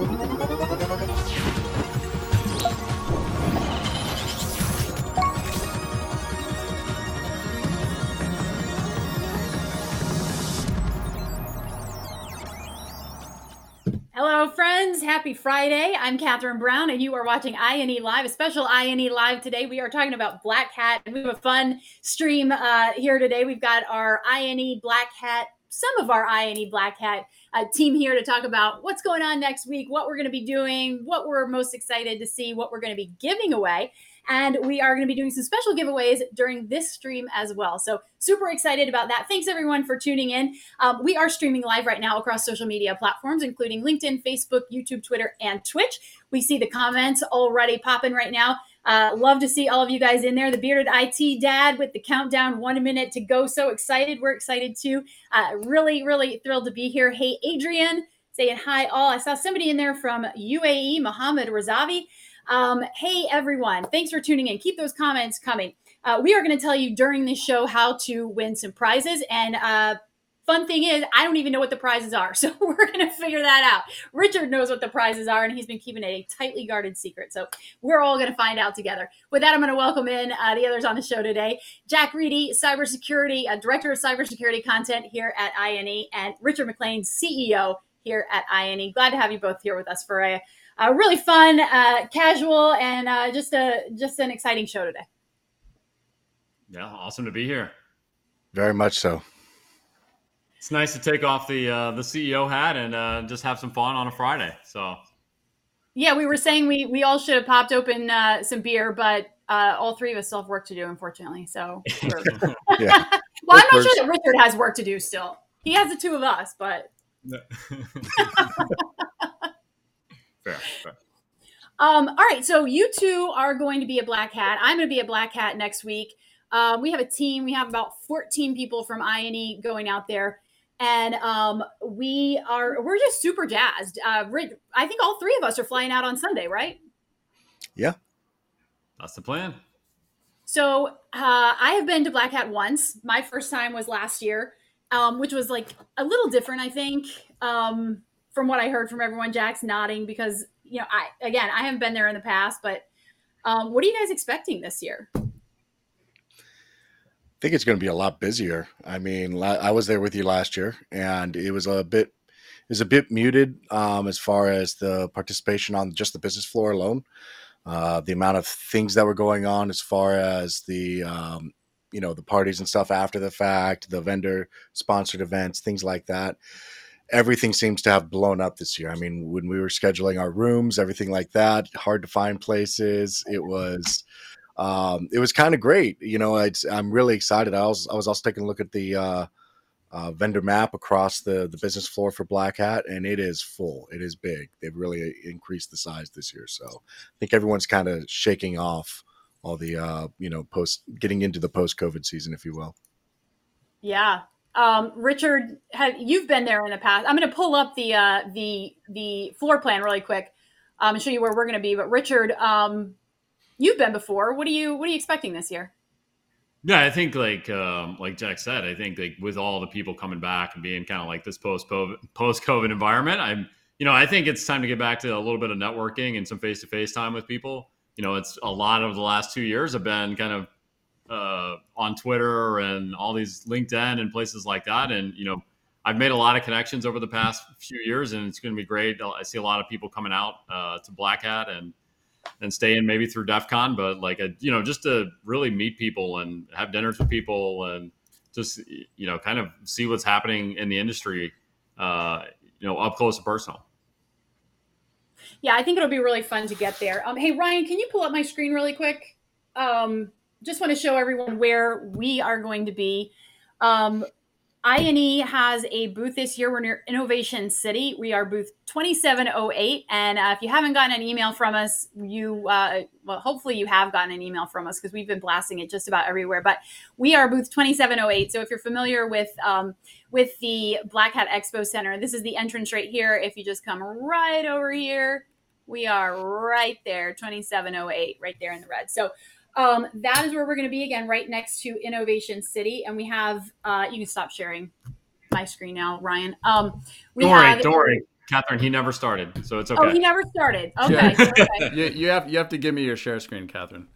Hello, friends. Happy Friday. I'm Catherine Brown, and you are watching INE Live, a special INE Live today. We are talking about Black Hat, and we have a fun stream uh, here today. We've got our INE Black Hat, some of our INE Black Hat uh, team here to talk about what's going on next week, what we're going to be doing, what we're most excited to see, what we're going to be giving away. And we are going to be doing some special giveaways during this stream as well. So, super excited about that. Thanks everyone for tuning in. Um, we are streaming live right now across social media platforms, including LinkedIn, Facebook, YouTube, Twitter, and Twitch. We see the comments already popping right now. Uh, love to see all of you guys in there. The bearded IT dad with the countdown, one minute to go. So excited. We're excited too. Uh, really, really thrilled to be here. Hey, Adrian, saying hi all. I saw somebody in there from UAE, Mohammed Razavi. Um, hey, everyone. Thanks for tuning in. Keep those comments coming. Uh, we are going to tell you during this show how to win some prizes. And uh, fun thing is, I don't even know what the prizes are. So we're going to figure that out. Richard knows what the prizes are, and he's been keeping it a tightly guarded secret. So we're all going to find out together. With that, I'm going to welcome in uh, the others on the show today Jack Reedy, cybersecurity, uh, director of cybersecurity content here at INE, and Richard McLean, CEO here at INE. Glad to have you both here with us for a uh, really fun, uh, casual, and uh, just a just an exciting show today. Yeah, awesome to be here. Very much so. It's nice to take off the uh, the CEO hat and uh, just have some fun on a Friday. So. Yeah, we were saying we we all should have popped open uh, some beer, but uh, all three of us still have work to do, unfortunately. So. yeah. well, I'm not sure that Richard has work to do still. He has the two of us, but. Fair. fair. Um, all right, so you two are going to be a black hat. I'm going to be a black hat next week. Um, we have a team. We have about 14 people from INE going out there, and um, we are we're just super jazzed. Uh, I think all three of us are flying out on Sunday, right? Yeah, that's the plan. So uh, I have been to Black Hat once. My first time was last year, um, which was like a little different, I think. Um, from what I heard from everyone, Jack's nodding because you know, I again, I haven't been there in the past, but um, what are you guys expecting this year? I think it's going to be a lot busier. I mean, I was there with you last year, and it was a bit it was a bit muted um, as far as the participation on just the business floor alone. Uh, the amount of things that were going on as far as the um, you know the parties and stuff after the fact, the vendor sponsored events, things like that everything seems to have blown up this year. I mean, when we were scheduling our rooms, everything like that, hard to find places. It was, um, it was kind of great. You know, I'm really excited. I was, I was also taking a look at the uh, uh, vendor map across the the business floor for Black Hat, and it is full. It is big. They've really increased the size this year, so I think everyone's kind of shaking off all the, uh, you know, post getting into the post COVID season, if you will. Yeah, um, Richard, have, you've been there in the past. I'm going to pull up the uh, the the floor plan really quick um, and show you where we're going to be. But Richard, um, you've been before. What are you What are you expecting this year? Yeah, I think like um, like Jack said, I think like with all the people coming back and being kind of like this post post COVID environment, I'm you know I think it's time to get back to a little bit of networking and some face to face time with people. You know, it's a lot of the last two years have been kind of uh, on Twitter and all these LinkedIn and places like that. And you know, I've made a lot of connections over the past few years, and it's going to be great. I see a lot of people coming out uh, to Black Hat and and staying maybe through DEF CON, but like a, you know, just to really meet people and have dinners with people and just you know, kind of see what's happening in the industry, uh, you know, up close and personal. Yeah, I think it'll be really fun to get there. Um, hey Ryan, can you pull up my screen really quick? Um, just want to show everyone where we are going to be. Um, INE has a booth this year. We're near Innovation City. We are booth 2708. And uh, if you haven't gotten an email from us, you, uh, well, hopefully you have gotten an email from us because we've been blasting it just about everywhere. But we are booth 2708. So if you're familiar with, um, with the Black Hat Expo Center, this is the entrance right here. If you just come right over here, we are right there, 2708, right there in the red. So um, that is where we're going to be again, right next to Innovation City. And we have, uh, you can stop sharing my screen now, Ryan. Um, we don't have, worry, don't worry. Catherine, he never started, so it's okay. Oh, he never started. Okay. okay. You, you have you have to give me your share screen, Catherine.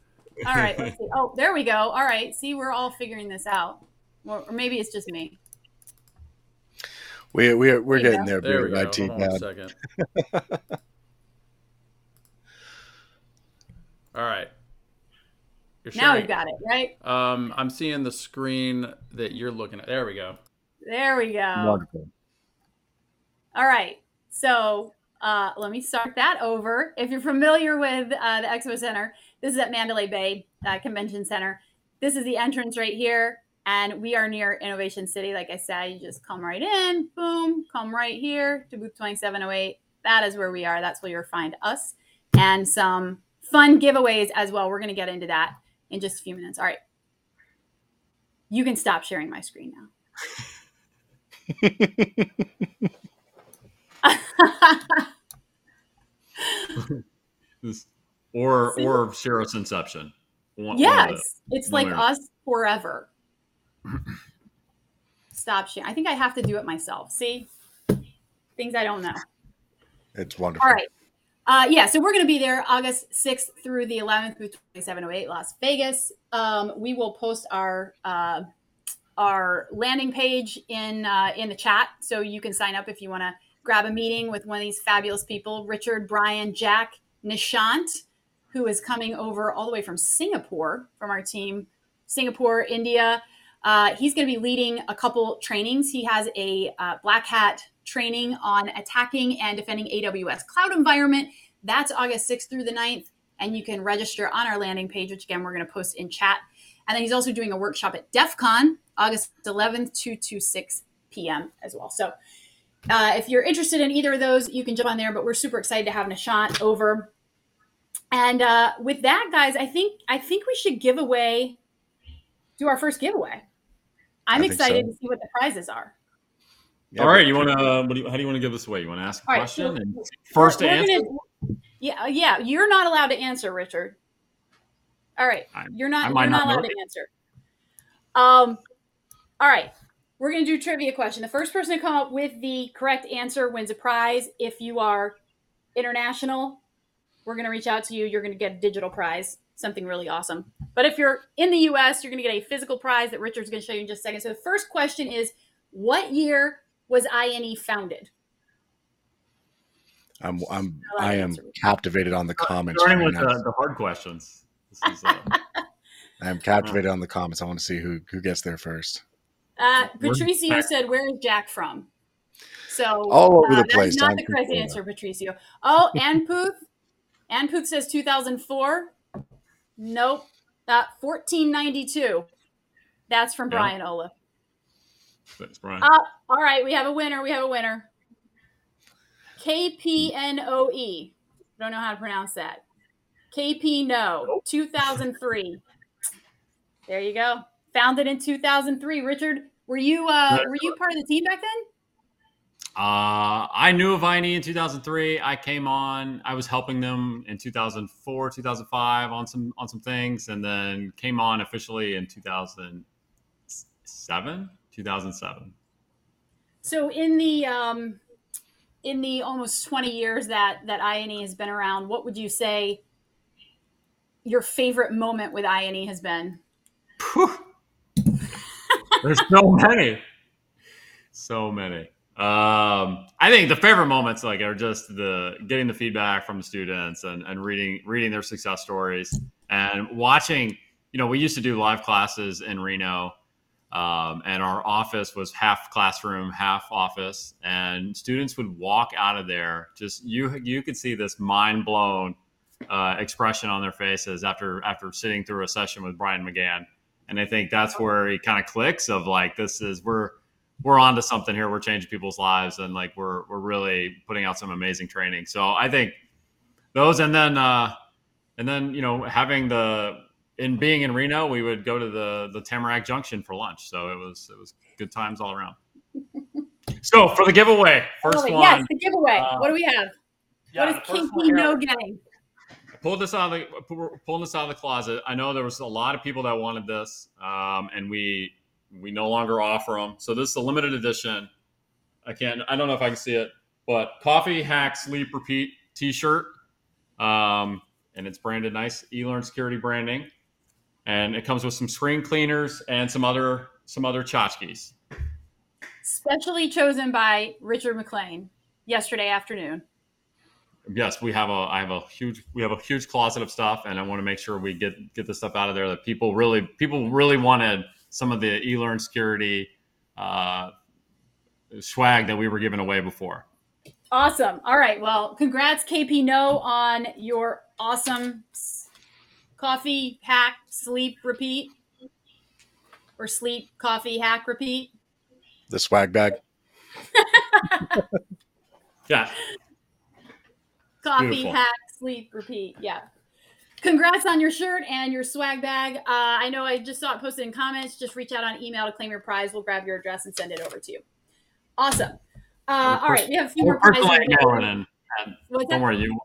All right. Let's see. Oh, there we go. All right. See, we're all figuring this out. Or, or maybe it's just me. We we're we're There getting there, There we beer go. IT Hold on one man. second. All right. You're Now sharing- we've got it, right? Um, I'm seeing the screen that you're looking at. There we go. There we go. Wonderful. All right. So uh, let me start that over. If you're familiar with uh, the Expo Center, this is at Mandalay Bay uh, Convention Center. This is the entrance right here. And we are near Innovation City. Like I said, you just come right in, boom, come right here to booth 2708. That is where we are. That's where you'll find us. And some fun giveaways as well. We're going to get into that in just a few minutes. All right. You can stop sharing my screen now. This- or See? or Sheriff's Inception. One- one Yes, the- it's like or- us forever. Stop sharing. I think I have to do it myself. See, things I don't know. It's wonderful. All right. Uh, yeah, so we're going to be there August 6th through the 11th through 2708 Las Vegas. Um, we will post our uh, our landing page in uh, in the chat, so you can sign up if you want to grab a meeting with one of these fabulous people: Richard, Brian, Jack, Nishant, who is coming over all the way from Singapore from our team, Singapore, India. Uh, he's going to be leading a couple trainings. He has a uh, black hat training on attacking and defending AWS cloud environment. That's August 6th through the 9th. And you can register on our landing page, which again, we're going to post in chat. And then he's also doing a workshop at DEF CON, August 11th, 2 to 6 p.m. as well. So uh, if you're interested in either of those, you can jump on there. But we're super excited to have Nishant over. And uh, with that, guys, I think I think we should give away, do our first giveaway. I'm excited so. to see what the prizes are. Yeah, All right, you want to? Uh, what do you, how do you want to give this away? You want to ask a All right, question so and first to answer? gonna- yeah, yeah, you're not allowed to answer, Richard. All right, I- you're not. might You're not not allowed to answer. Um, all right, we're gonna do trivia question. The first person to come up with the correct answer wins a prize. If you are international, we're gonna reach out to you. You're gonna get a digital prize, something really awesome. But if you're in the U.S., you're gonna get a physical prize that Richard's gonna show you in just a second. So the first question is, what year was INE founded? I'm I'm I I am captivated on the comments. Starting right with the, the hard questions. This is, uh, I am captivated on the comments. I want to see who who gets there first. Uh, Patricio said, "Where is Jack from?" So All over uh, the place. not I'm the correct confused. answer, Patricio. Oh, and Anputh. Anputh says 2004. Nope. Uh, 1492. That's from Yeah. Brian Ola. Thanks, Brian. Uh, all right, we have a winner. We have a winner. KPNOE. E. Don't know how to pronounce that. KP No, 2003. There you go. Founded in 2003. Richard, were you uh, were you part of the team back then? Uh, I knew of INE in 2003. I came on. I was helping them in 2004, 2005 on some on some things, and then came on officially in 2007, 2007. So in the um, in the almost 20 years that that INE has been around, what would you say your favorite moment with INE has been? There's so many, so many. Um, I think the favorite moments like are just the getting the feedback from the students and, and reading reading their success stories and watching. You know, we used to do live classes in Reno, um, and our office was half classroom, half office, and students would walk out of there just you you could see this mind blown uh, expression on their faces after after sitting through a session with Brian McGahan and I think that's where he kind of clicks of like this is we're we're onto something here. We're changing people's lives, and like we're we're really putting out some amazing training. So I think those, and then uh, and then you know having the in being in Reno, we would go to the the Tamarack Junction for lunch. So it was it was good times all around. so for the giveaway, first one, yes, the giveaway. uh, what do we have? yeah, what is here- No getting? pulled this out of the pulling this out of the closet. I know there was a lot of people that wanted this, um, and we we no longer offer them. So this is a limited edition. I can't. I don't know if I can see it. But coffee hack sleep repeat T-shirt, um, and it's branded nice eLearn security branding, and it comes with some screen cleaners and some other some other tchotchkes. Specially chosen by Richard McLean yesterday afternoon. Yes, we have a I have a huge we have a huge closet of stuff, and I want to make sure we get get the stuff out of there that people really people really wanted some of the eLearn security uh, swag that we were giving away before. Awesome. All right. Well, congrats, KP No, on your awesome coffee hack sleep repeat or sleep coffee hack repeat. The swag bag. yeah. Coffee Beautiful. hack sleep repeat. Yeah. Congrats on your shirt and your swag bag. Uh, I know I just saw it posted in comments. Just reach out on email to claim your prize. We'll grab your address and send it over to you. Awesome. Uh, all right, we have a few more prizes. And, and don't worry, you.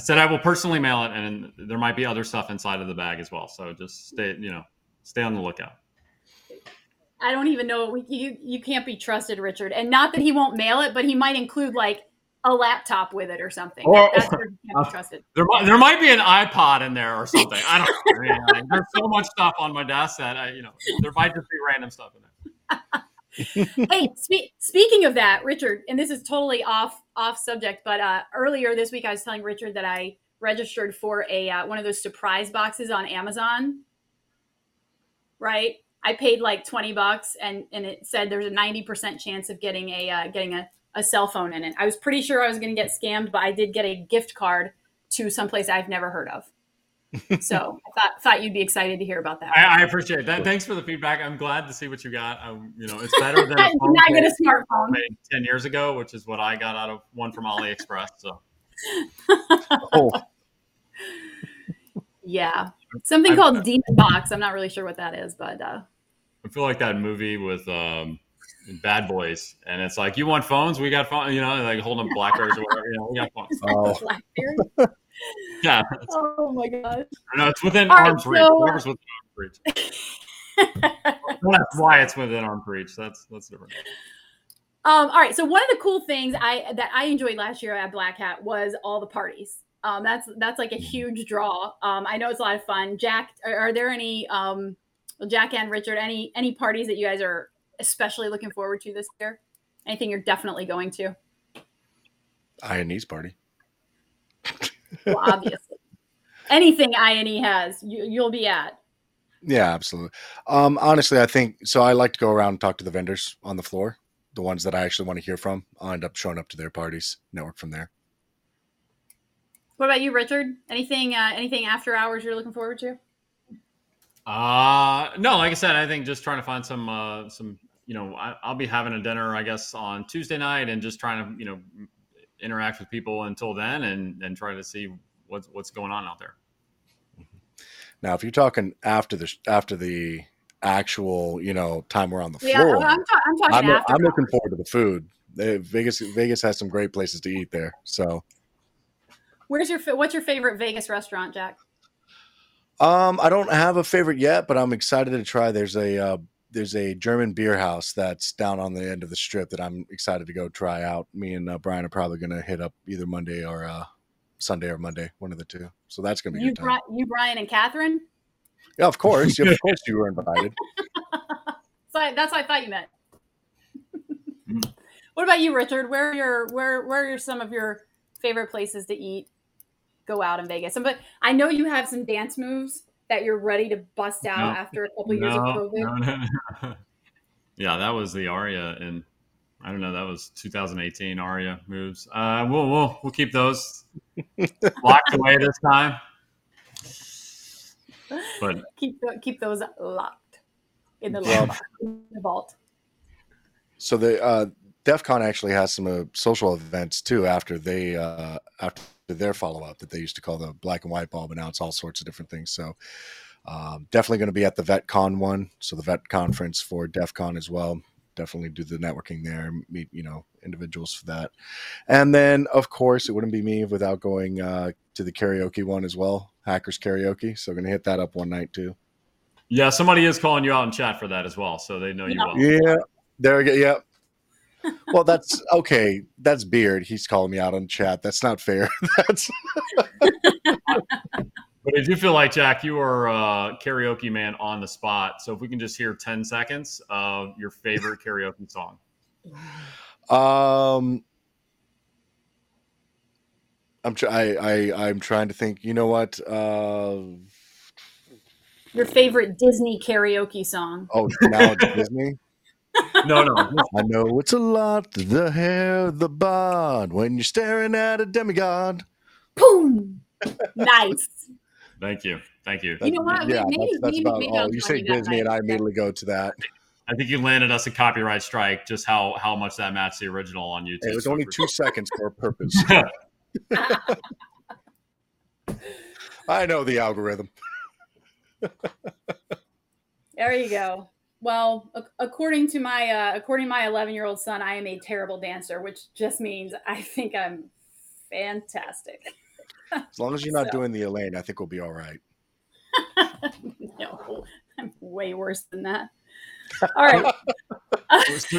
I said I will personally mail it, and there might be other stuff inside of the bag as well. So just stay, you know, stay on the lookout. I don't even know. You you can't be trusted, Richard. And not that he won't mail it, but he might include like a laptop with it or something. Or, That's where can't be uh, trusted. There might, there might be an iPod in there or something. I don't know. like, there's so much stuff on my desk that I, you know, there might just be random stuff in there. hey, spe- speaking of that, Richard, and this is totally off off subject, but uh, earlier this week I was telling Richard that I registered for a uh, one of those surprise boxes on Amazon. Right, I paid like twenty bucks, and and it said there's a ninety percent chance of getting a uh, getting a a cell phone in it. I was pretty sure I was going to get scammed, but I did get a gift card to someplace I've never heard of. So I thought thought you'd be excited to hear about that. I, I, appreciate that. Thanks for the feedback. I'm glad to see what you got. Um, you know, it's better than a phone not get a smartphone made ten years ago, which is what I got out of one from AliExpress. So, oh. yeah, something called I, Demon Box. I'm not really sure what that is, but uh, I feel like that movie with um, Bad Boys, and it's like you want phones, we got phones. You know, like holding Blackberries or whatever. You know, we got phones. Oh. yeah. Oh my god. No, it's within All arm's right, reach. So, Whatever's within arm's reach. that's why it's within arm's reach. That's that's different. Um, all right. So one of the cool things I that I enjoyed last year at Black Hat was all the parties. Um, that's that's like a mm-hmm. huge draw. Um, I know it's a lot of fun. Jack, are, are there any um, Jack and Richard, any any parties that you guys are especially looking forward to this year? Anything you're definitely going to? INE's party. Well, obviously. Anything INE has, you, you'll be at. Yeah, absolutely. Um, honestly, I think so. I like to go around and talk to the vendors on the floor, the ones that I actually want to hear from. I'll end up showing up to their parties, network from there. What about you, Richard? Anything, uh, anything after hours you're looking forward to? Uh no, like I said, I think just trying to find some uh some you know, I, will be having a dinner, I guess, on Tuesday night, and just trying to, you know, interact with people until then, and and try to see what's what's going on out there. Now, if you're talking after the after the actual, you know, time we're on the floor, I'm, ta- I'm talking. I'm, I'm looking forward to the food. Vegas Vegas has some great places to eat there. So, where's your what's your favorite Vegas restaurant, Jack? Um, I don't have a favorite yet, but I'm excited to try. There's a uh, there's a German beer house that's down on the end of the strip that I'm excited to go try out. Me and uh, Brian are probably going to hit up either Monday or uh, Sunday or Monday, one of the two. So that's going to be you, Bri- you, Brian, and Catherine. Yeah, of course. of course, you were invited. so that's what I thought you meant. what about you, Richard? Where are your where where are some of your favorite places to eat? Go out in Vegas, but I know you have some dance moves that you're ready to bust out no, after a couple years of COVID? No, no, yeah, that was the Aria, and I don't know. That was 2018 Aria moves. Uh, we'll we'll we'll keep those locked away this time. But keep keep those locked in the, well, in the vault. So the uh, DEF CON actually has some uh, social events too after they uh, after their follow up that they used to call the black and white ball, but now it's all sorts of different things. So um, definitely going to be at the VetCon one, so the Vet conference for DEF CON as well. Definitely do the networking there, meet you know individuals for that, and then of course it wouldn't be me without going uh, to the karaoke one as well, Hackers Karaoke. So going to hit that up one night too. Yeah, somebody is calling you out in chat for that as well, so they know you well. Yeah, there we go. Yep. Well, that's okay. That's Beard. He's calling me out on chat. That's not fair. That's But I do feel like Jack, you are a karaoke man on the spot. So if we can just hear ten seconds of your favorite karaoke song. um. I'm try- I, I I'm trying to think. You know what? Uh, Your favorite Disney karaoke song? oh, now it's Disney. No, no. I know it's a lot. The hair, the bod. When you're staring at a demigod. Boom! nice. Thank you. Thank you. You know what? Yeah, Maybe- that's, that's maybe- about maybe all. You say Disney, and. I immediately go to that. I think you landed us a copyright strike. Just how how much that matched the original on YouTube. It was only two seconds for a purpose. I know the algorithm. There you go. Well, according to my uh, according to my 11 year old son, I am a terrible dancer, which just means I think I'm fantastic. As long as you're not So- doing the Elaine, I think we'll be all right. no, I'm way worse than that. All right. so,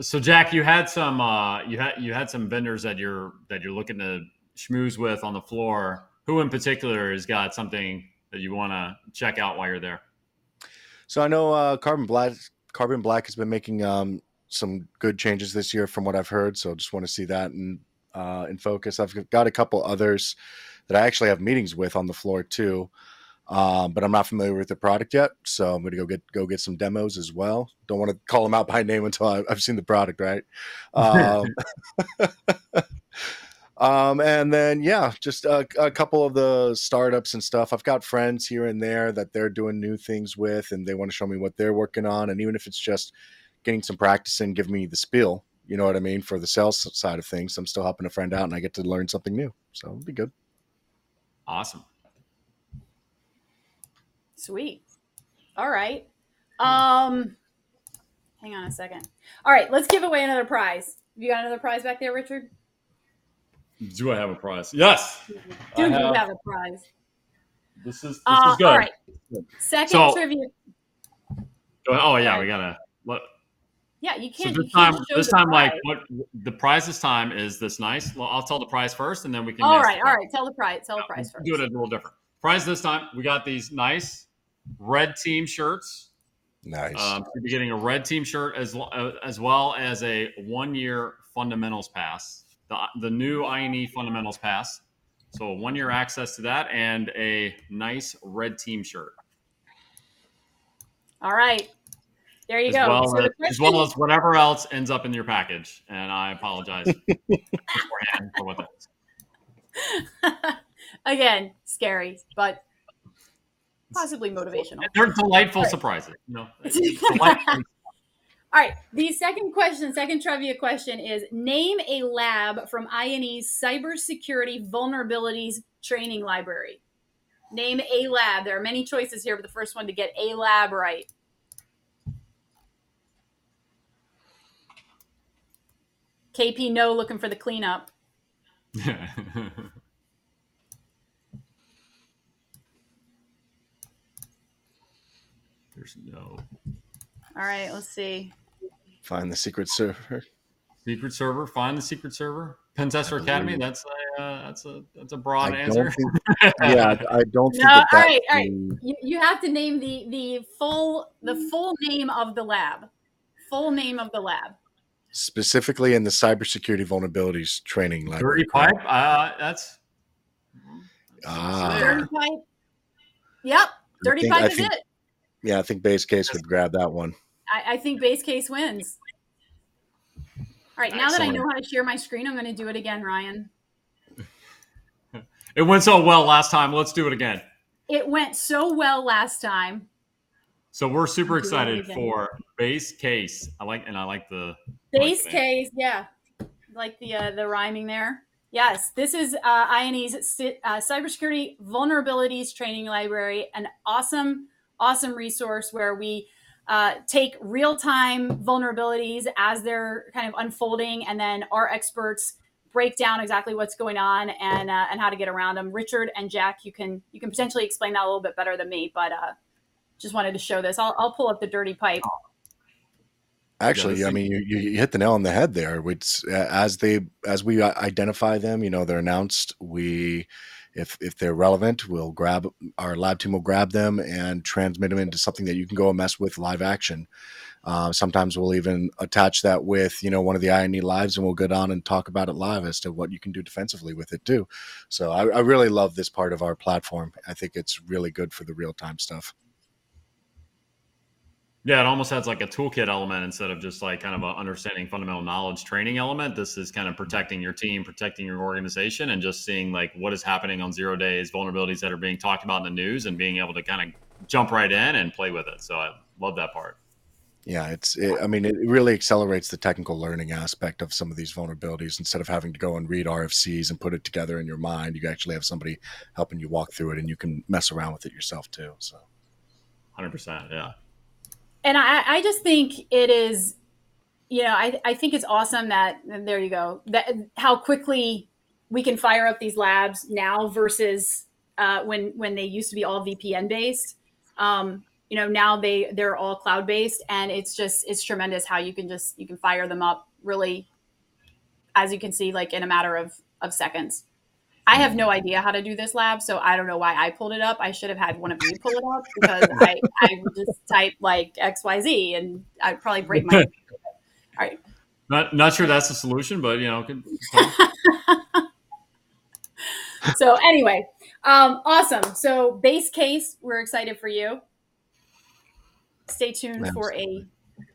so Jack, you had some uh, you had you had some vendors that you're that you're looking to schmooze with on the floor. Who in particular has got something that you want to check out while you're there? So I know uh, Carbon Black. Carbon Black has been making um, some good changes this year, from what I've heard. So I just want to see that in uh, in focus. I've got a couple others that I actually have meetings with on the floor too, um, but I'm not familiar with the product yet. So I'm going to go get go get some demos as well. Don't want to call them out by name until I, I've seen the product, right? Um, Um, and then yeah, just a, a couple of the startups and stuff. I've got friends here and there that they're doing new things with, and they want to show me what they're working on. And even if it's just getting some practice and giving me the spiel, you know what I mean, for the sales side of things, I'm still helping a friend out, and I get to learn something new. So it'll be good. Awesome. Sweet. All right. Um, hang on a second. All right, let's give away another prize. You got another prize back there, Richard? Do I have a prize? Yes. Do I you have- have a prize? This is this Uh, is good. All right. Second So- trivia. Oh yeah, All we gotta. What, Yeah, you can't. you this can't time, show this the time, like what the prize this time is this nice. Well, I'll tell the prize first, and then we can. All guess right, the all prize. right. Tell the prize. Tell the prize first. Do it a little different. Prize this time, we got these nice red team shirts. Nice. Um, you'll be getting a red team shirt as uh, as well as a one year fundamentals pass, the the new INE fundamentals pass. So one year access to that and a nice red team shirt, All right. There you as go. well So as, as well as whatever else ends up in your package. And I apologize beforehand for what that is. Again, scary, but possibly motivational. They're delightful Right. surprises. You know, delightful- All right. The second question, second trivia question is name a lab from INE's cybersecurity vulnerabilities training library. Name a lab. There are many choices here, but the first one to get a lab right. KP no looking for the cleanup. There's no All right, let's see. Find the secret server. secret server. Find the secret server. Pentester Academy. That's a uh, that's a that's a broad I answer. think, yeah, I don't think No, that all that right, all right. You, you have to name the the full the full name of the lab. Full name of the lab. specifically in the cybersecurity vulnerabilities training lab. Dirty pipe. Uh, that's Ah. Dirty pipe. Yep. Dirty think- pipe I is think- it. Yeah, I think base case would grab that one. I, I think base case wins. All right, now that I know how to share my screen, I'm going to do it again, Ryan. It went so well last time. Let's do it again. It went so well last time. So we're super excited for base case. I like and I like the Base Like the case, yeah, like the uh, the rhyming there. Yes, this is uh, INE's uh, cybersecurity vulnerabilities training library, an awesome, awesome resource where we uh, take real time vulnerabilities as they're kind of unfolding, and then our experts break down exactly what's going on and uh, and how to get around them. Richard and Jack, you can you can potentially explain that a little bit better than me, but uh, just wanted to show this. I'll, I'll pull up the dirty pipe. Actually, I mean, you, you hit the nail on the head there. Which, as they as we identify them, you know, they're announced. We, if if they're relevant, we'll grab our lab team will grab them and transmit them into something that you can go and mess with live action. Uh, sometimes we'll even attach that with you know one of the INE lives, and we'll go down and talk about it live as to what you can do defensively with it too. So I, I really love this part of our platform. I think it's really good for the real time stuff. Yeah, it almost has like a toolkit element instead of just like kind of a understanding fundamental knowledge training element. This is kind of protecting your team, protecting your organization, and just seeing like what is happening on zero days, vulnerabilities that are being talked about in the news, and being able to kind of jump right in and play with it. So I love that part. Yeah, it's. It, I mean, it really accelerates the technical learning aspect of some of these vulnerabilities. Instead of having to go and read RFCs and put it together in your mind, you actually have somebody helping you walk through it, and you can mess around with it yourself too. So, hundred percent, yeah and I, I just think it is, you know, I, I think it's awesome that there you go that how quickly we can fire up these labs now versus uh, when when they used to be all VPN based. Um, you know, now they they're all cloud based, and it's just it's tremendous how you can just you can fire them up really, as you can see, like in a matter of of seconds. I have no idea how to do this lab, so I don't know why I pulled it up. I should have had one of you pull it up because I, I would just type like X Y Z and I'd probably break my. All right. Not not sure that's the solution, but you know. so anyway, um, awesome. So base case, we're excited for you. Stay tuned for a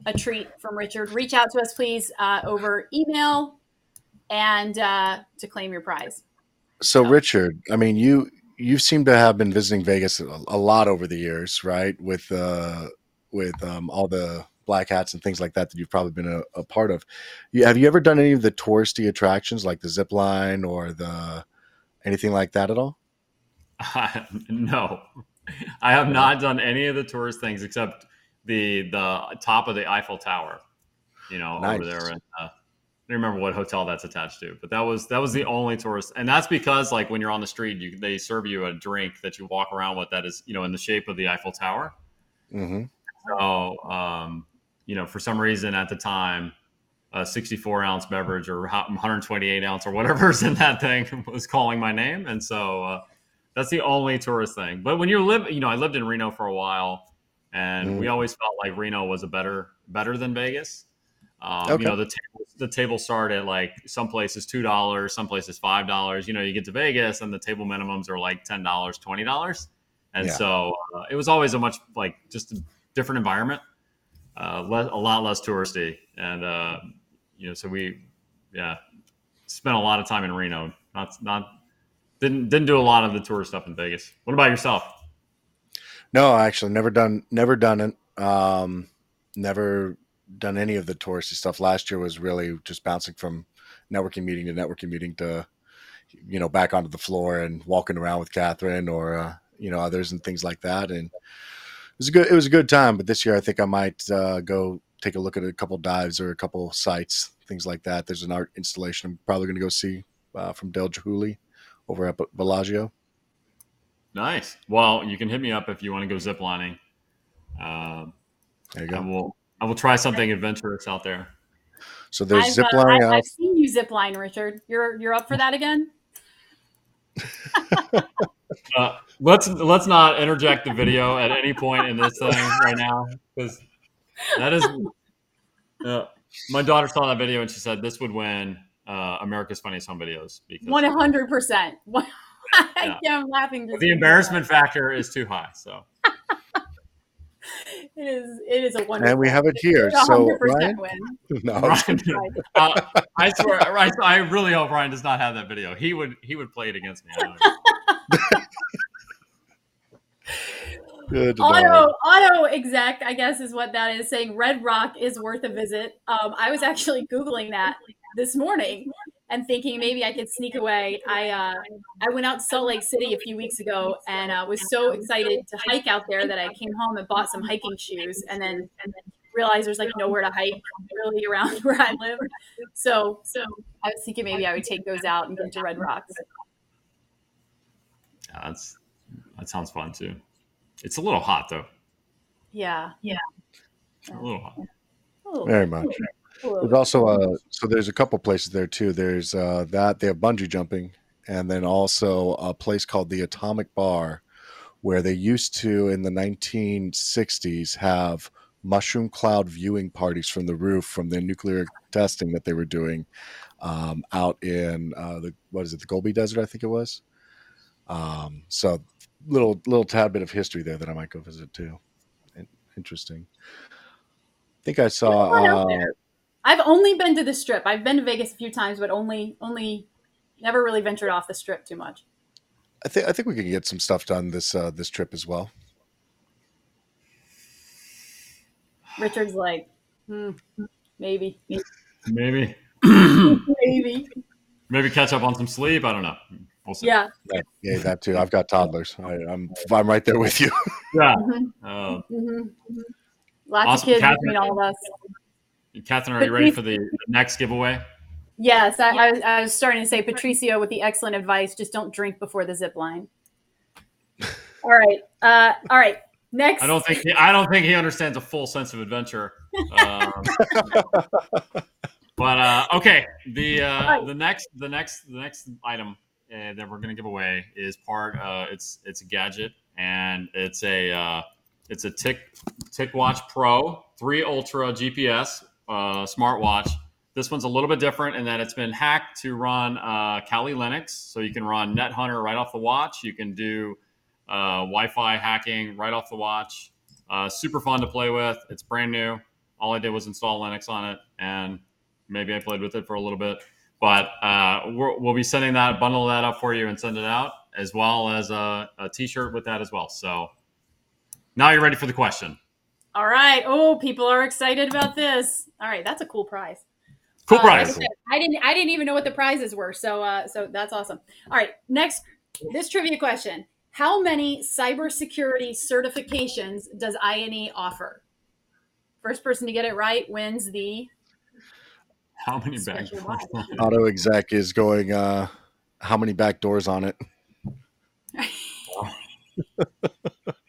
a treat from Richard. Reach out to us, please, uh, over email and uh, to claim your prize. So, Richard, I mean, you you seem to have been visiting Vegas a, a lot over the years, right? With uh, with um, all the black hats and things like that that you've probably been a, a part of. You, have you ever done any of the touristy attractions like the zip line or the anything like that at all? Uh, no, I have not done any of the tourist things except the the top of the Eiffel Tower. You know, nice. over there in uh, don't remember what hotel that's attached to, but that was that was the only tourist, and that's because like when you're on the street, you, they serve you a drink that you walk around with that is you know in the shape of the Eiffel Tower. Mm-hmm. So um, you know, for some reason at the time, a 64 ounce beverage or 128 ounce or whatever's in that thing was calling my name, and so uh, that's the only tourist thing. But when you live, you know, I lived in Reno for a while, and mm-hmm. we always felt like Reno was a better better than Vegas. Um, okay. You know, the table, the table start at like some places two dollars, some places five dollars. You know, you get to Vegas and the table minimums are like ten dollars, twenty dollars, and yeah. so uh, it was always a much like just a different environment, uh, le- a lot less touristy, and uh, you know, so we, yeah, spent a lot of time in Reno. Not not didn't didn't do a lot of the tourist stuff in Vegas. What about yourself? No, actually, never done never done it. Um, never done any of the touristy stuff. Last year was really just bouncing from networking meeting to networking meeting to, you know, back onto the floor and walking around with Catherine or uh, you know others and things like that. And it was a good it was a good time. But this year, I think I might uh, go take a look at a couple dives or a couple sites, things like that. There's an art installation I'm probably going to go see uh, from Dale Chihuly over at Bellagio. Nice. Well, you can hit me up if you want to go ziplining. Uh, there you go. We'll I will try something adventurous out there. So there's zip line. Uh, I've, I've, seen you zip line, Richard. You're you're up for that again? uh, let's let's not interject the video at any point in this thing right now because that is. Uh, my daughter saw that video and she said this would win uh, America's Funniest Home Videos. because One hundred percent. I'm laughing. the embarrassment factor is too high. So it is it is a wonderful and we have it here so Ryan? Win. no Ryan, uh, i swear I, I really hope ryan does not have that video. He would he would play it against me. Good auto auto exact i guess is what that is saying. Red rock is worth a visit. Um, i was actually googling that this morning and thinking maybe I could sneak away. I uh, I went out to Salt Lake City a few weeks ago and uh, was so excited to hike out there that I came home and bought some hiking shoes and then and then realized there's like nowhere to hike really around where I live. So so I was thinking maybe I would take those out and get to Red Rocks. Yeah, that's that sounds fun too. It's a little hot though. Yeah, yeah. a little hot. Very much. Cool. There's also uh so there's a couple places there too. There's uh that they have bungee jumping and then also a place called the Atomic Bar where they used to in the 1960s have mushroom cloud viewing parties from the roof from the nuclear testing that they were doing um, out in uh, the what is it the Gobi Desert I think it was. Um, so little little tad bit of history there that I might go visit too. Interesting. I think I saw. What out there? I've only been to the strip. I've been to Vegas a few times, but only only never really ventured off the strip too much. I think I think we can get some stuff done this uh, this trip as well. Richard's like, hmm, maybe, Maybe. maybe, Maybe catch up on some sleep. I don't know. We'll see. yeah. Yeah, yeah, that too. I've got toddlers. I, I'm I'm right there with you. Yeah. Mhm, Uh, mhm, mhm. Lots Awesome. of kids Catherine- between all of us. Catherine, are you ready for the the next giveaway? Yes, I, I, was, I was starting to say Patricio with the excellent advice: just don't drink before the zip line. All right, uh, all right. Next, I don't think he, I don't think he understands a full sense of adventure. Um, but uh, okay, the uh, the next the next the next item uh, that we're gonna give away is part. Uh, it's it's a gadget and it's a uh, it's a Tick Tick Watch Pro three Ultra GPS uh, smartwatch. This one's a little bit different in that it's been hacked to run uh, Kali Linux, so you can run NetHunter right off the watch. You can do uh, Wi-Fi hacking right off the watch. Uh, super fun to play with. It's brand new. All I did was install Linux on it, and maybe I played with it for a little bit. But uh, we're, we'll be sending that, bundle that up for you, and send it out, as well as a, a T-shirt with that as well. So now you're ready for the question. All right. Oh, people are excited about this. All right, that's a cool prize. Cool Uh, like I prize. said, I didn't. I didn't even know what the prizes were. So, uh, so that's awesome. All right, next, this trivia question: How many cybersecurity certifications does INE offer? First person to get it right wins the. How many back Special. Auto exec is going. Uh, how many back doors on it?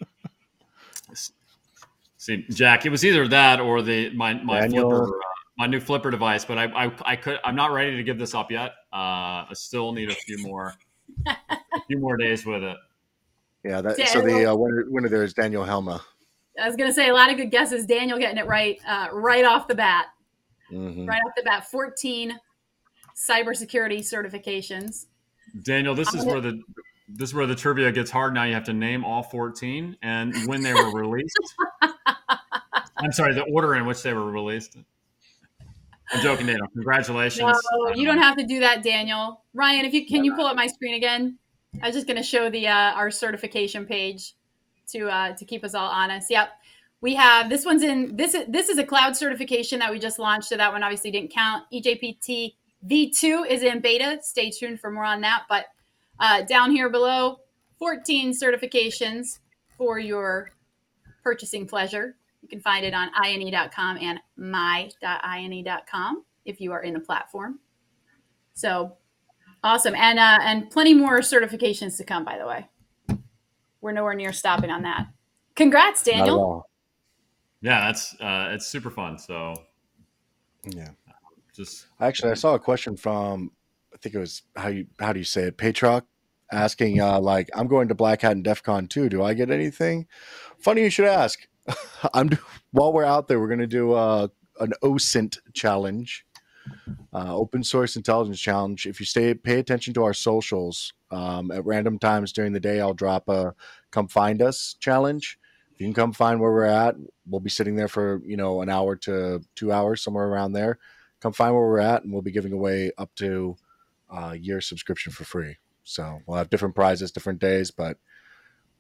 See, Jack, it was either that or the my my Daniel. flipper, uh, my new flipper device. But I, I I could I'm not ready to give this up yet. Uh, I still need a few more a few more days with it. Yeah, that, so the uh, winner, winner there is Daniel Helma. I was going to say a lot of good guesses. Daniel getting it right, uh, right off the bat. Mhm. Right off the bat, fourteen cybersecurity certifications. Daniel, this is where the this is where the trivia gets hard. Now you have to name all 14 and when they were released. I'm sorry, the order in which they were released. I'm joking, Daniel. Congratulations. No, you don't have to do that, Daniel. Ryan, if you can, you pull up my screen again. I was just going to show the uh, our certification page to uh, to keep us all honest. Yep, we have this one's in this is this is a cloud certification that we just launched, so that one obviously didn't count. EJPT V2 is in beta. Stay tuned for more on that. But uh, down here below, 14 certifications for your purchasing pleasure. You can find it on ine.com and my.ine.com if you are in the platform. So awesome. And uh, and plenty more certifications to come, by the way. We're nowhere near stopping on that. Congrats, Daniel. Yeah, that's uh, it's super fun. So Yeah. just Actually, I saw a question from I think it was how you how do you say it, Patroc, asking uh, like I'm going to Black Hat and DEF CON 2. Do I get anything? Funny you should ask. I'm do- while we're out there, we're going to do uh, an OSINT challenge, uh, open source intelligence challenge. If you stay pay attention to our socials um, at random times during the day, I'll drop a come find us challenge. If you can come find where we're at, we'll be sitting there for you know an hour to two hours, somewhere around there come find where we're at and we'll be giving away up to a year subscription for free. So we'll have different prizes different days but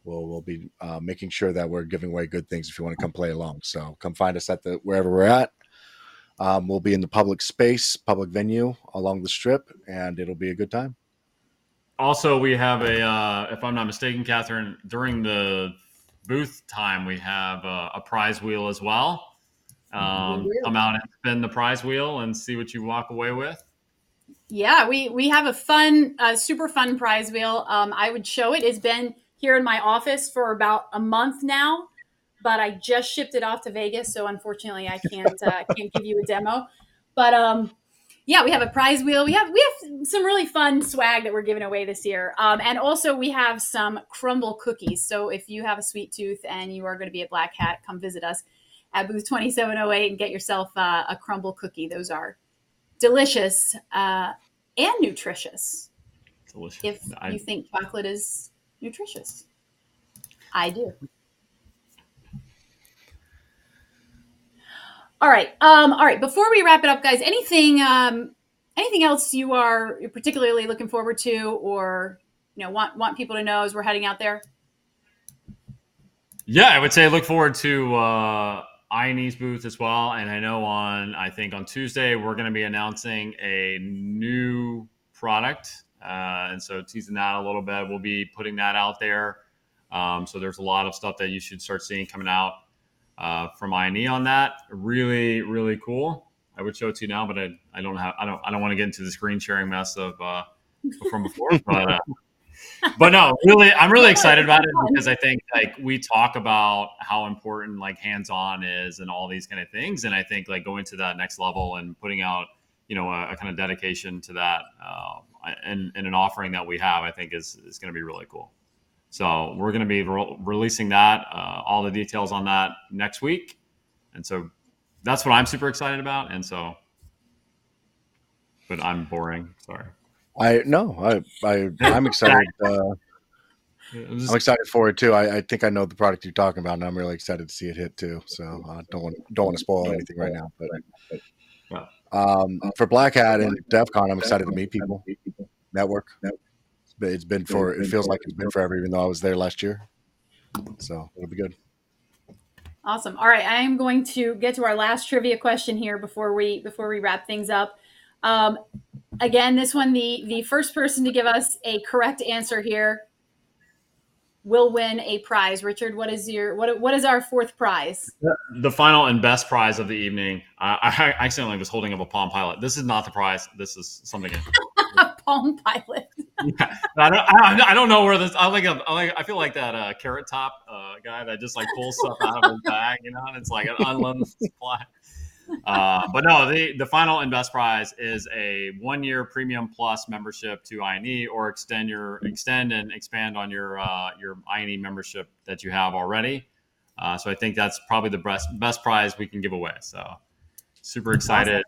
we'll, we'll be uh, making sure that we're giving away good things if you want to come play along. So come find us at the wherever we're at. Um, we'll be in the public space public venue along the strip and it'll be a good time. Also we have a uh, if I'm not mistaken, Catherine, during the booth time we have a, a prize wheel as well. Um, come out and spin the prize wheel and see what you walk away with. Yeah, we we have a fun, uh, super fun prize wheel. Um, I would show it. It's been here in my office for about a month now, but I just shipped it off to Vegas, so unfortunately I can't uh, can't give you a demo. But um, yeah, we have a prize wheel. We have we have some really fun swag that we're giving away this year, um, and also we have some Crumbl cookies. So if you have a sweet tooth and you are going to be a Black Hat, come visit us at booth twenty seven oh eight and get yourself uh, a Crumbl cookie. Those are delicious uh, and nutritious. Delicious. If I- you think chocolate is nutritious, I do. All right. Um, all right. Before we wrap it up, guys, anything um, anything else you are particularly looking forward to or you know want want people to know as we're heading out there? Yeah, I would say look forward to uh, INE's booth as well. And I know on I think on Tuesday we're going to be announcing a new product, uh, and so teasing that a little bit. We'll be putting that out there. Um, so there's a lot of stuff that you should start seeing coming out uh, from INE on that. Really, really cool. I would show it to you now, but I, I don't have I don't I don't want to get into the screen sharing mess of uh, from before. but uh, but no, really, I'm really excited about it because I think like we talk about how important like hands-on is and all these kind of things, and I think like going to that next level and putting out you know a, a kind of dedication to that uh, and, and an offering that we have, I think is is going to be really cool. So we're going to be re- releasing that, uh, all the details on that next week, and so that's what I'm super excited about. And so, but I'm boring. Sorry. I no, I, I I'm excited. Uh, I'm excited for it too. I, I think I know the product you're talking about, and I'm really excited to see it hit too. So I don't want don't want to spoil anything right now. But um, for Black Hat and DEF CON, I'm excited to meet people, network. But It's been for it feels like it's been forever, even though I was there last year. So it'll be good. Awesome. All right, I am going to get to our last trivia question here before we before we wrap things up. Um, again, this one the the first person to give us a correct answer here will win a prize. Richard, what is your what what is our fourth prize? the final and best prize of the evening. I, I accidentally was holding up a Palm Pilot. This is not the prize. This is something. Palm Pilot. Yeah. I don't. I, I don't know where this. I like. A, I like. I feel like that uh, carrot top uh, guy that just like pulls stuff out of his bag, you know, and it's like an unlimited supply. Uh, but no, the the final and best prize is a one year premium plus membership to INE, or extend your extend and expand on your uh, your INE membership that you have already. Uh, so I think that's probably the best best prize we can give away. So super excited.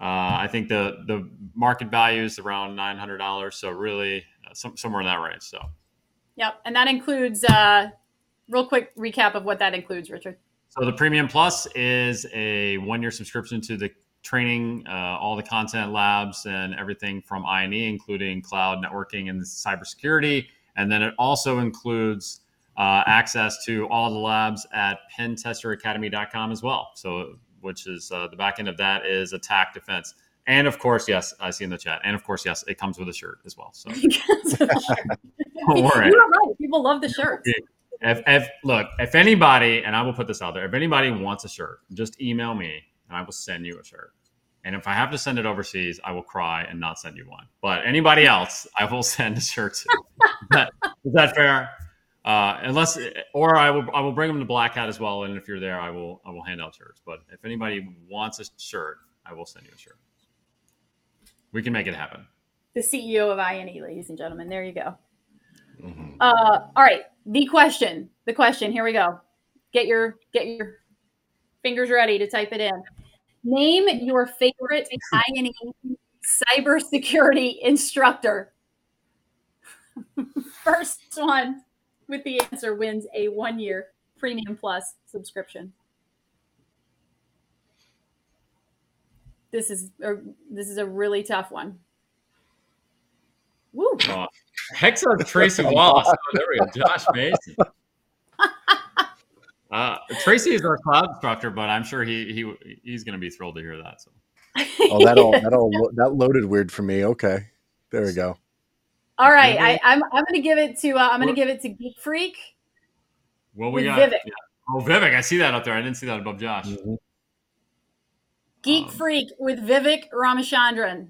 Uh, I think the the market value is around nine hundred dollars. So really, uh, some, somewhere in that range. So Yep, and that includes uh, real quick recap of what that includes, Richard. So the Premium Plus is a one-year subscription to the training, uh, all the content labs, and everything from INE, including cloud networking and cybersecurity. And then it also includes uh, access to all the labs at pentesteracademy.com as well. So, which is uh, the back end of that is attack defense. And of course, yes, I see in the chat. And of course, yes, it comes with a shirt as well. So don't worry. You're right. People love the shirts. If, if look, if anybody, and I will put this out there, if anybody wants a shirt, just email me and I will send you a shirt. And if I have to send it overseas, I will cry and not send you one. But anybody else, I will send a shirt to. is, that, is that fair? Uh, unless, or I will, I will bring them to Black Hat as well. And if you're there, I will, I will hand out shirts. But if anybody wants a shirt, I will send you a shirt. We can make it happen. The CEO of INE, ladies and gentlemen. There you go. Mhm. Uh, all right. The question. The question. Here we go. Get your get your fingers ready to type it in. Name your favorite INE cybersecurity instructor. First one with the answer wins a one year premium plus subscription. This is a, this is a really tough one. Woo. Uh, Hexa Tracy Wallace. Oh, there we go. Josh Mason. Uh, Tracy is our cloud instructor, but I'm sure he he he's going to be thrilled to hear that. So Oh, that all that all that loaded weird for me. Okay, there we go. All right, I, I'm I'm gonna give it to uh, I'm gonna give it to Geek Freak. Well, we With got? Vivek. Yeah. Oh, Vivek, I see that up there. I didn't see that above Josh. Mhm. Geek Um, Freak with Vivek Ramachandran.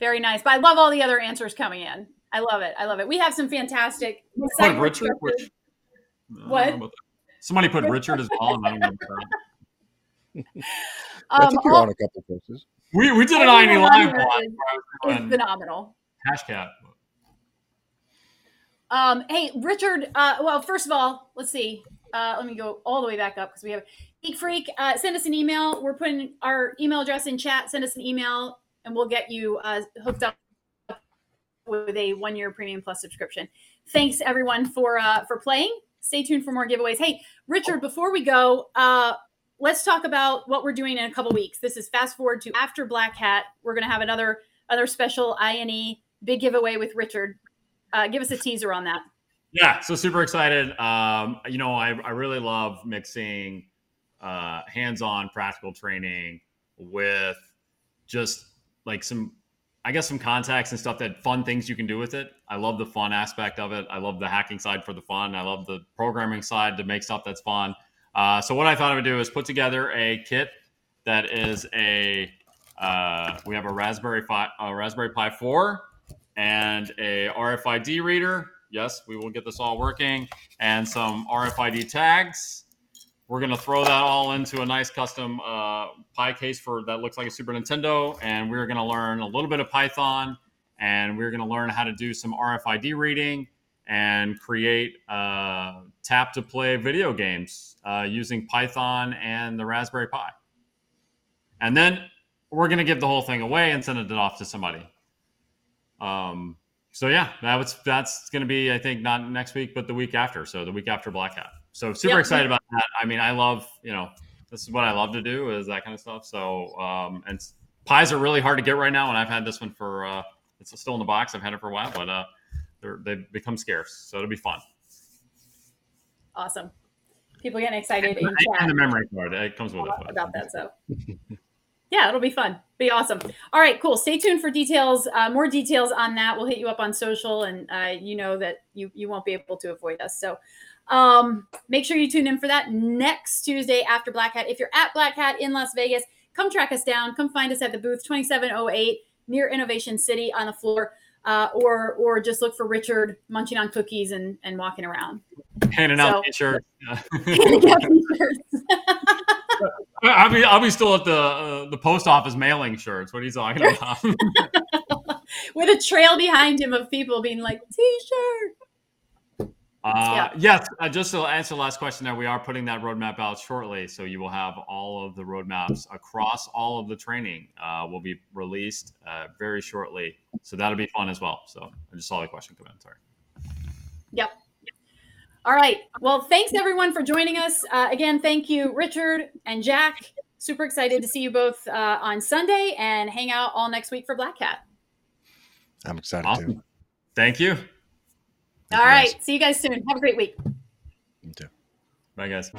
Very nice, but I love all the other answers coming in. I love it. I love it. We have some fantastic. What Richard? Which, What? know about that. Somebody put Richard as well, and I don't know. I Um, you're on a couple places. We we did an Everyone live one. is- where I was it's doing phenomenal. Hashcat. Um, hey, Richard. Uh, well, first of all, let's see. Uh, let me go all the way back up because we have Geek Freak. Uh, send us an email. We're putting our email address in chat. Send us an email, and we'll get you uh, hooked up with a one-year premium plus subscription. Thanks everyone for uh, for playing. Stay tuned for more giveaways. Hey, Richard. Before we go, uh, let's talk about what we're doing in a couple weeks. This is fast forward to after Black Hat. We're going to have another other special INE big giveaway with Richard. Uh, give us a teaser on that. Yeah, so super excited. Um, you know, I, I really love mixing uh, hands-on practical training with just like some, I guess, some contacts and stuff that fun things you can do with it. I love the fun aspect of it. I love the hacking side for the fun. I love the programming side to make stuff that's fun. Uh, so what I thought I would do is put together a kit that is a uh, we have a Raspberry Pi, a Raspberry Pi 4 and a RFID reader. Yes, we will get this all working, and some RFID tags. We're gonna throw that all into a nice custom uh, Pi case for that looks like a Super Nintendo, and we're gonna learn a little bit of Python, and we're gonna learn how to do some RFID reading and create uh, tap to play video games uh, using Python and the Raspberry Pi. And then we're gonna give the whole thing away and send it off to somebody. Um, so yeah, that was that's going to be I think not next week, but the week after. So the week after Black Hat. So super Yep. excited about that. I mean, I love you know this is what I love to do is that kind of stuff. So um, and pies are really hard to get right now, and I've had this one for uh, it's still in the box. I've had it for a while, but uh, they're, they've become scarce, so it'll be fun. Awesome. People getting excited in And chat the memory card it comes with it. about that. So, yeah, it'll be fun. Be awesome. All right, cool. Stay tuned for details. Uh, more details on that. We'll hit you up on social, and uh, you know that you you won't be able to avoid us. So, um, make sure you tune in for that next Tuesday after Black Hat. If you're at Black Hat in Las Vegas, come track us down. Come find us at the booth 2708 near Innovation City on the floor. Uh, or or just look for Richard munching on cookies and, and walking around. handing So- out t-shirts. I'll be I'll be still at the uh, the post office mailing shirts. What are you talking about? with a trail behind him of people being like t-shirt Uh, Yes, uh, just to answer the last question there, we are putting that roadmap out shortly. So you will have all of the roadmaps across all of the training uh, will be released uh, very shortly. So that'll be fun as well. So I just saw the question come in. Sorry. yep all right well thanks everyone for joining us uh, again thank you richard and jack super excited to see you both uh, on sunday and hang out all next week for black hat I'm excited Awesome. too. Thank you. All right see you guys soon have a great week You too. Bye, guys.